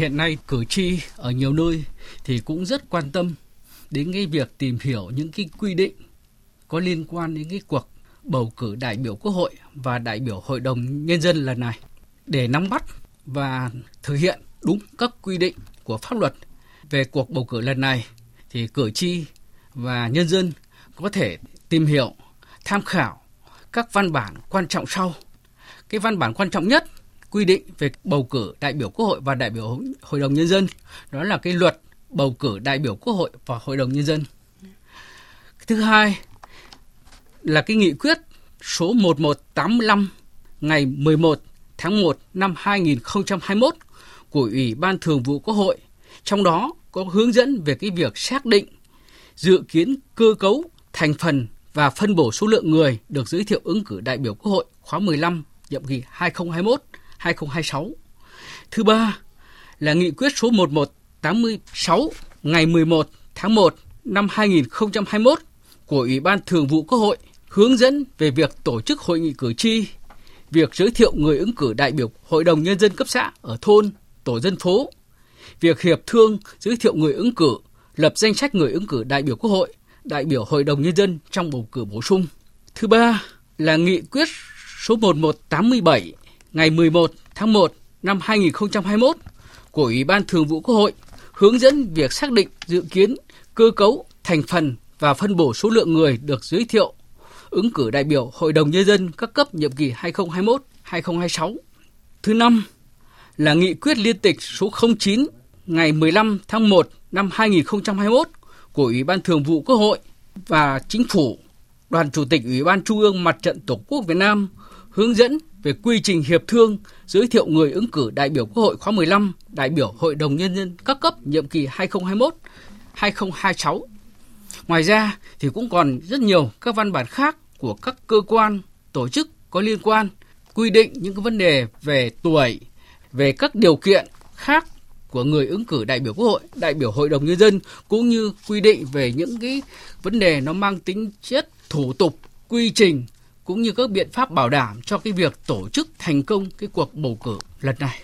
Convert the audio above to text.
Hiện nay cử tri ở nhiều nơi thì cũng rất quan tâm đến cái việc tìm hiểu những cái quy định có liên quan đến cái cuộc bầu cử đại biểu Quốc hội và đại biểu Hội đồng Nhân dân lần này để nắm bắt và thực hiện đúng các quy định của pháp luật về cuộc bầu cử lần này thì cử tri và nhân dân có thể tìm hiểu, tham khảo các văn bản quan trọng sau. Cái văn bản quan trọng nhất quy định về bầu cử đại biểu Quốc hội và đại biểu Hội đồng Nhân dân, đó là cái luật bầu cử đại biểu Quốc hội và Hội đồng Nhân dân. Thứ hai là cái nghị quyết số 1185 ngày 11 tháng 1 năm 2021 của Ủy ban Thường vụ Quốc hội, trong đó có hướng dẫn về cái việc xác định dự kiến cơ cấu, thành phần và phân bổ số lượng người được giới thiệu ứng cử đại biểu Quốc hội khóa 15 nhiệm kỳ 2021-2026. Thứ ba là nghị quyết số 1186 ngày 11 tháng 1 năm 2021 của Ủy ban Thường vụ Quốc hội hướng dẫn về việc tổ chức hội nghị cử tri, việc giới thiệu người ứng cử đại biểu Hội đồng Nhân dân cấp xã ở thôn, tổ dân phố, việc hiệp thương giới thiệu người ứng cử, lập danh sách người ứng cử đại biểu Quốc hội, đại biểu Hội đồng Nhân dân trong bầu cử bổ sung. Thứ ba là nghị quyết số 1187 ngày 11 tháng 1 năm 2021 của Ủy ban Thường vụ Quốc hội hướng dẫn việc xác định dự kiến cơ cấu, thành phần và phân bổ số lượng người được giới thiệu ứng cử đại biểu Hội đồng Nhân dân các cấp nhiệm kỳ 2021-2026. Thứ năm là nghị quyết liên tịch số 09 ngày 15 tháng 1 năm 2021 của Ủy ban Thường vụ Quốc hội và Chính phủ, Đoàn Chủ tịch Ủy ban Trung ương Mặt trận Tổ quốc Việt Nam hướng dẫn về quy trình hiệp thương giới thiệu người ứng cử đại biểu Quốc hội khóa 15, đại biểu Hội đồng Nhân dân các cấp nhiệm kỳ 2021-2026. Ngoài ra thì cũng còn rất nhiều các văn bản khác của các cơ quan, tổ chức có liên quan quy định những cái vấn đề về tuổi, về các điều kiện khác của người ứng cử đại biểu Quốc hội, đại biểu Hội đồng nhân dân cũng như quy định về những cái vấn đề nó mang tính chất thủ tục, quy trình cũng như các biện pháp bảo đảm cho cái việc tổ chức thành công cái cuộc bầu cử lần này.